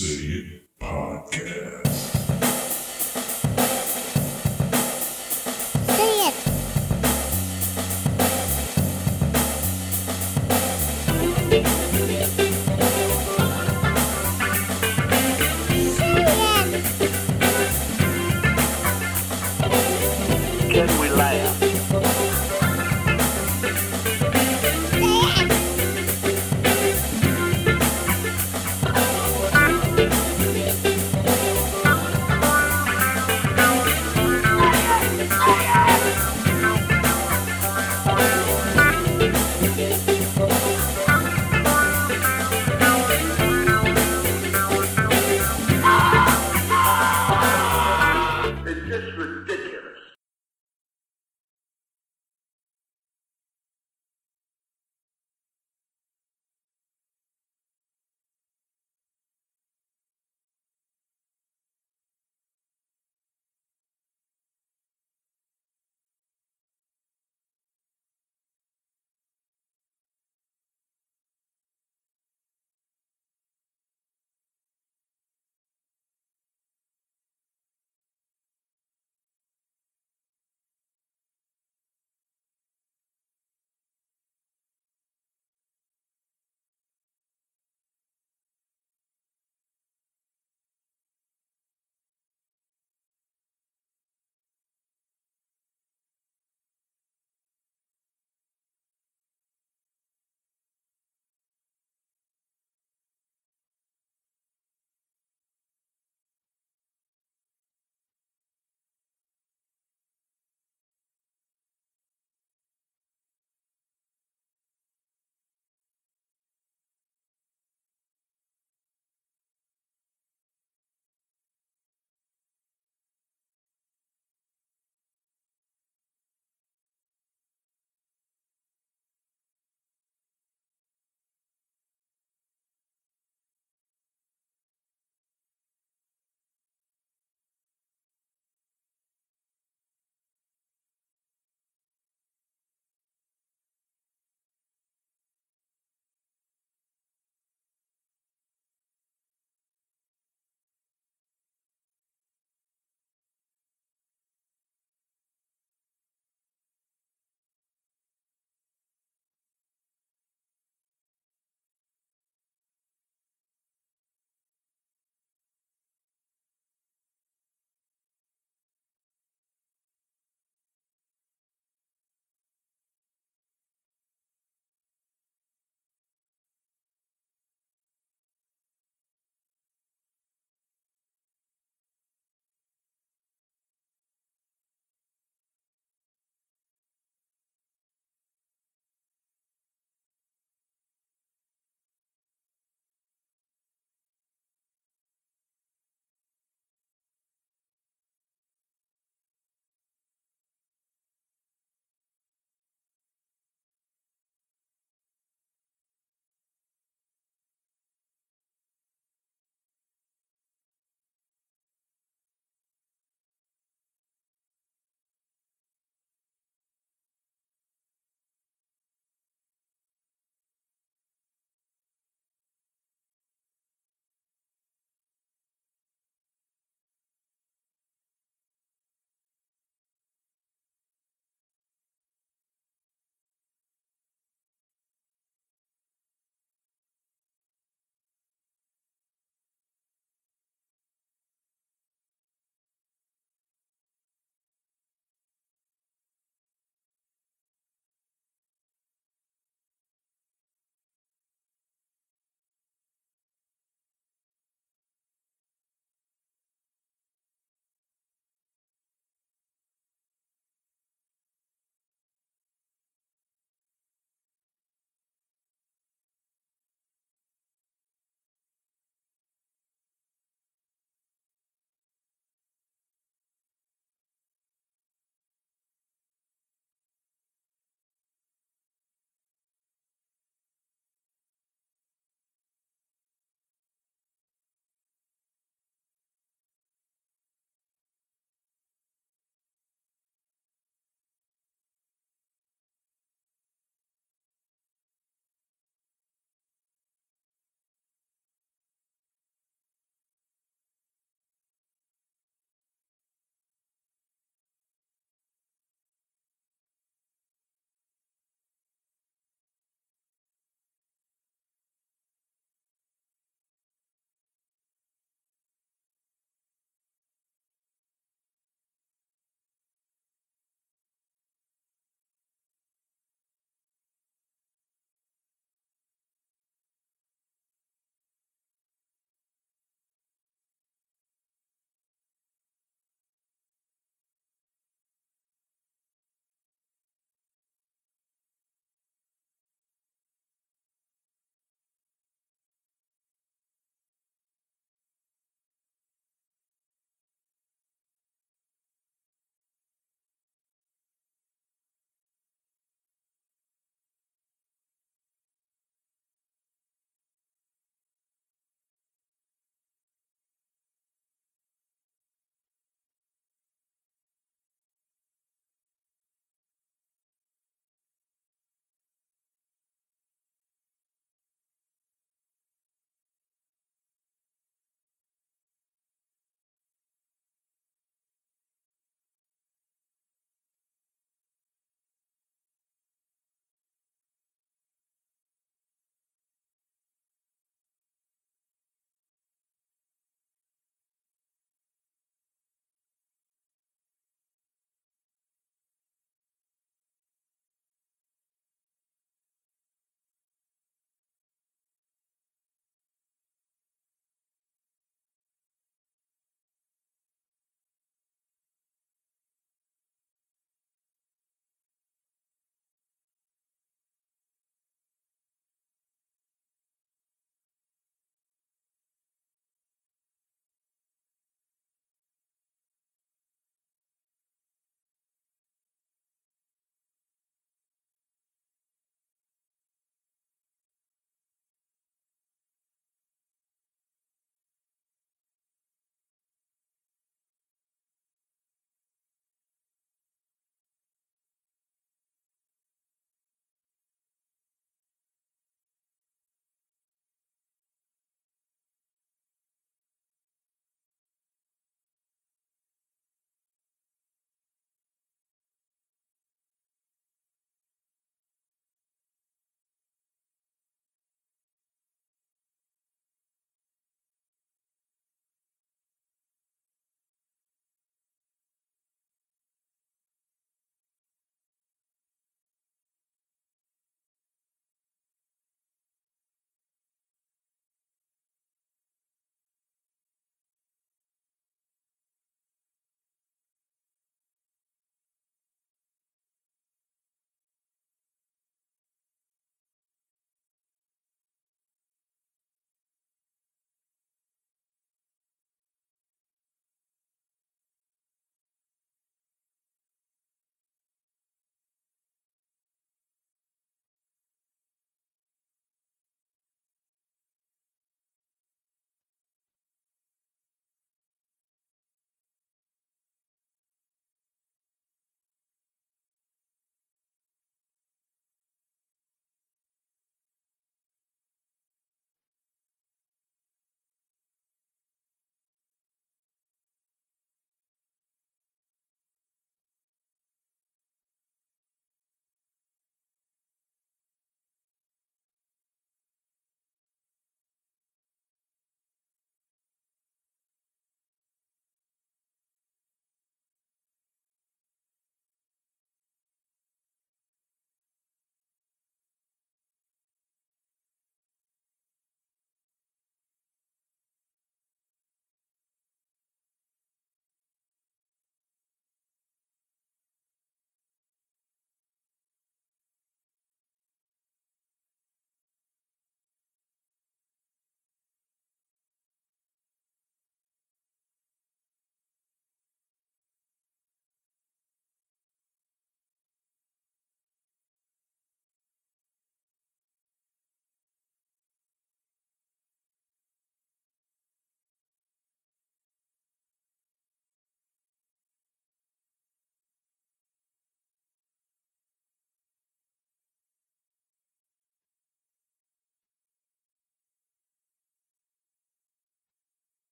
Say It Podcast.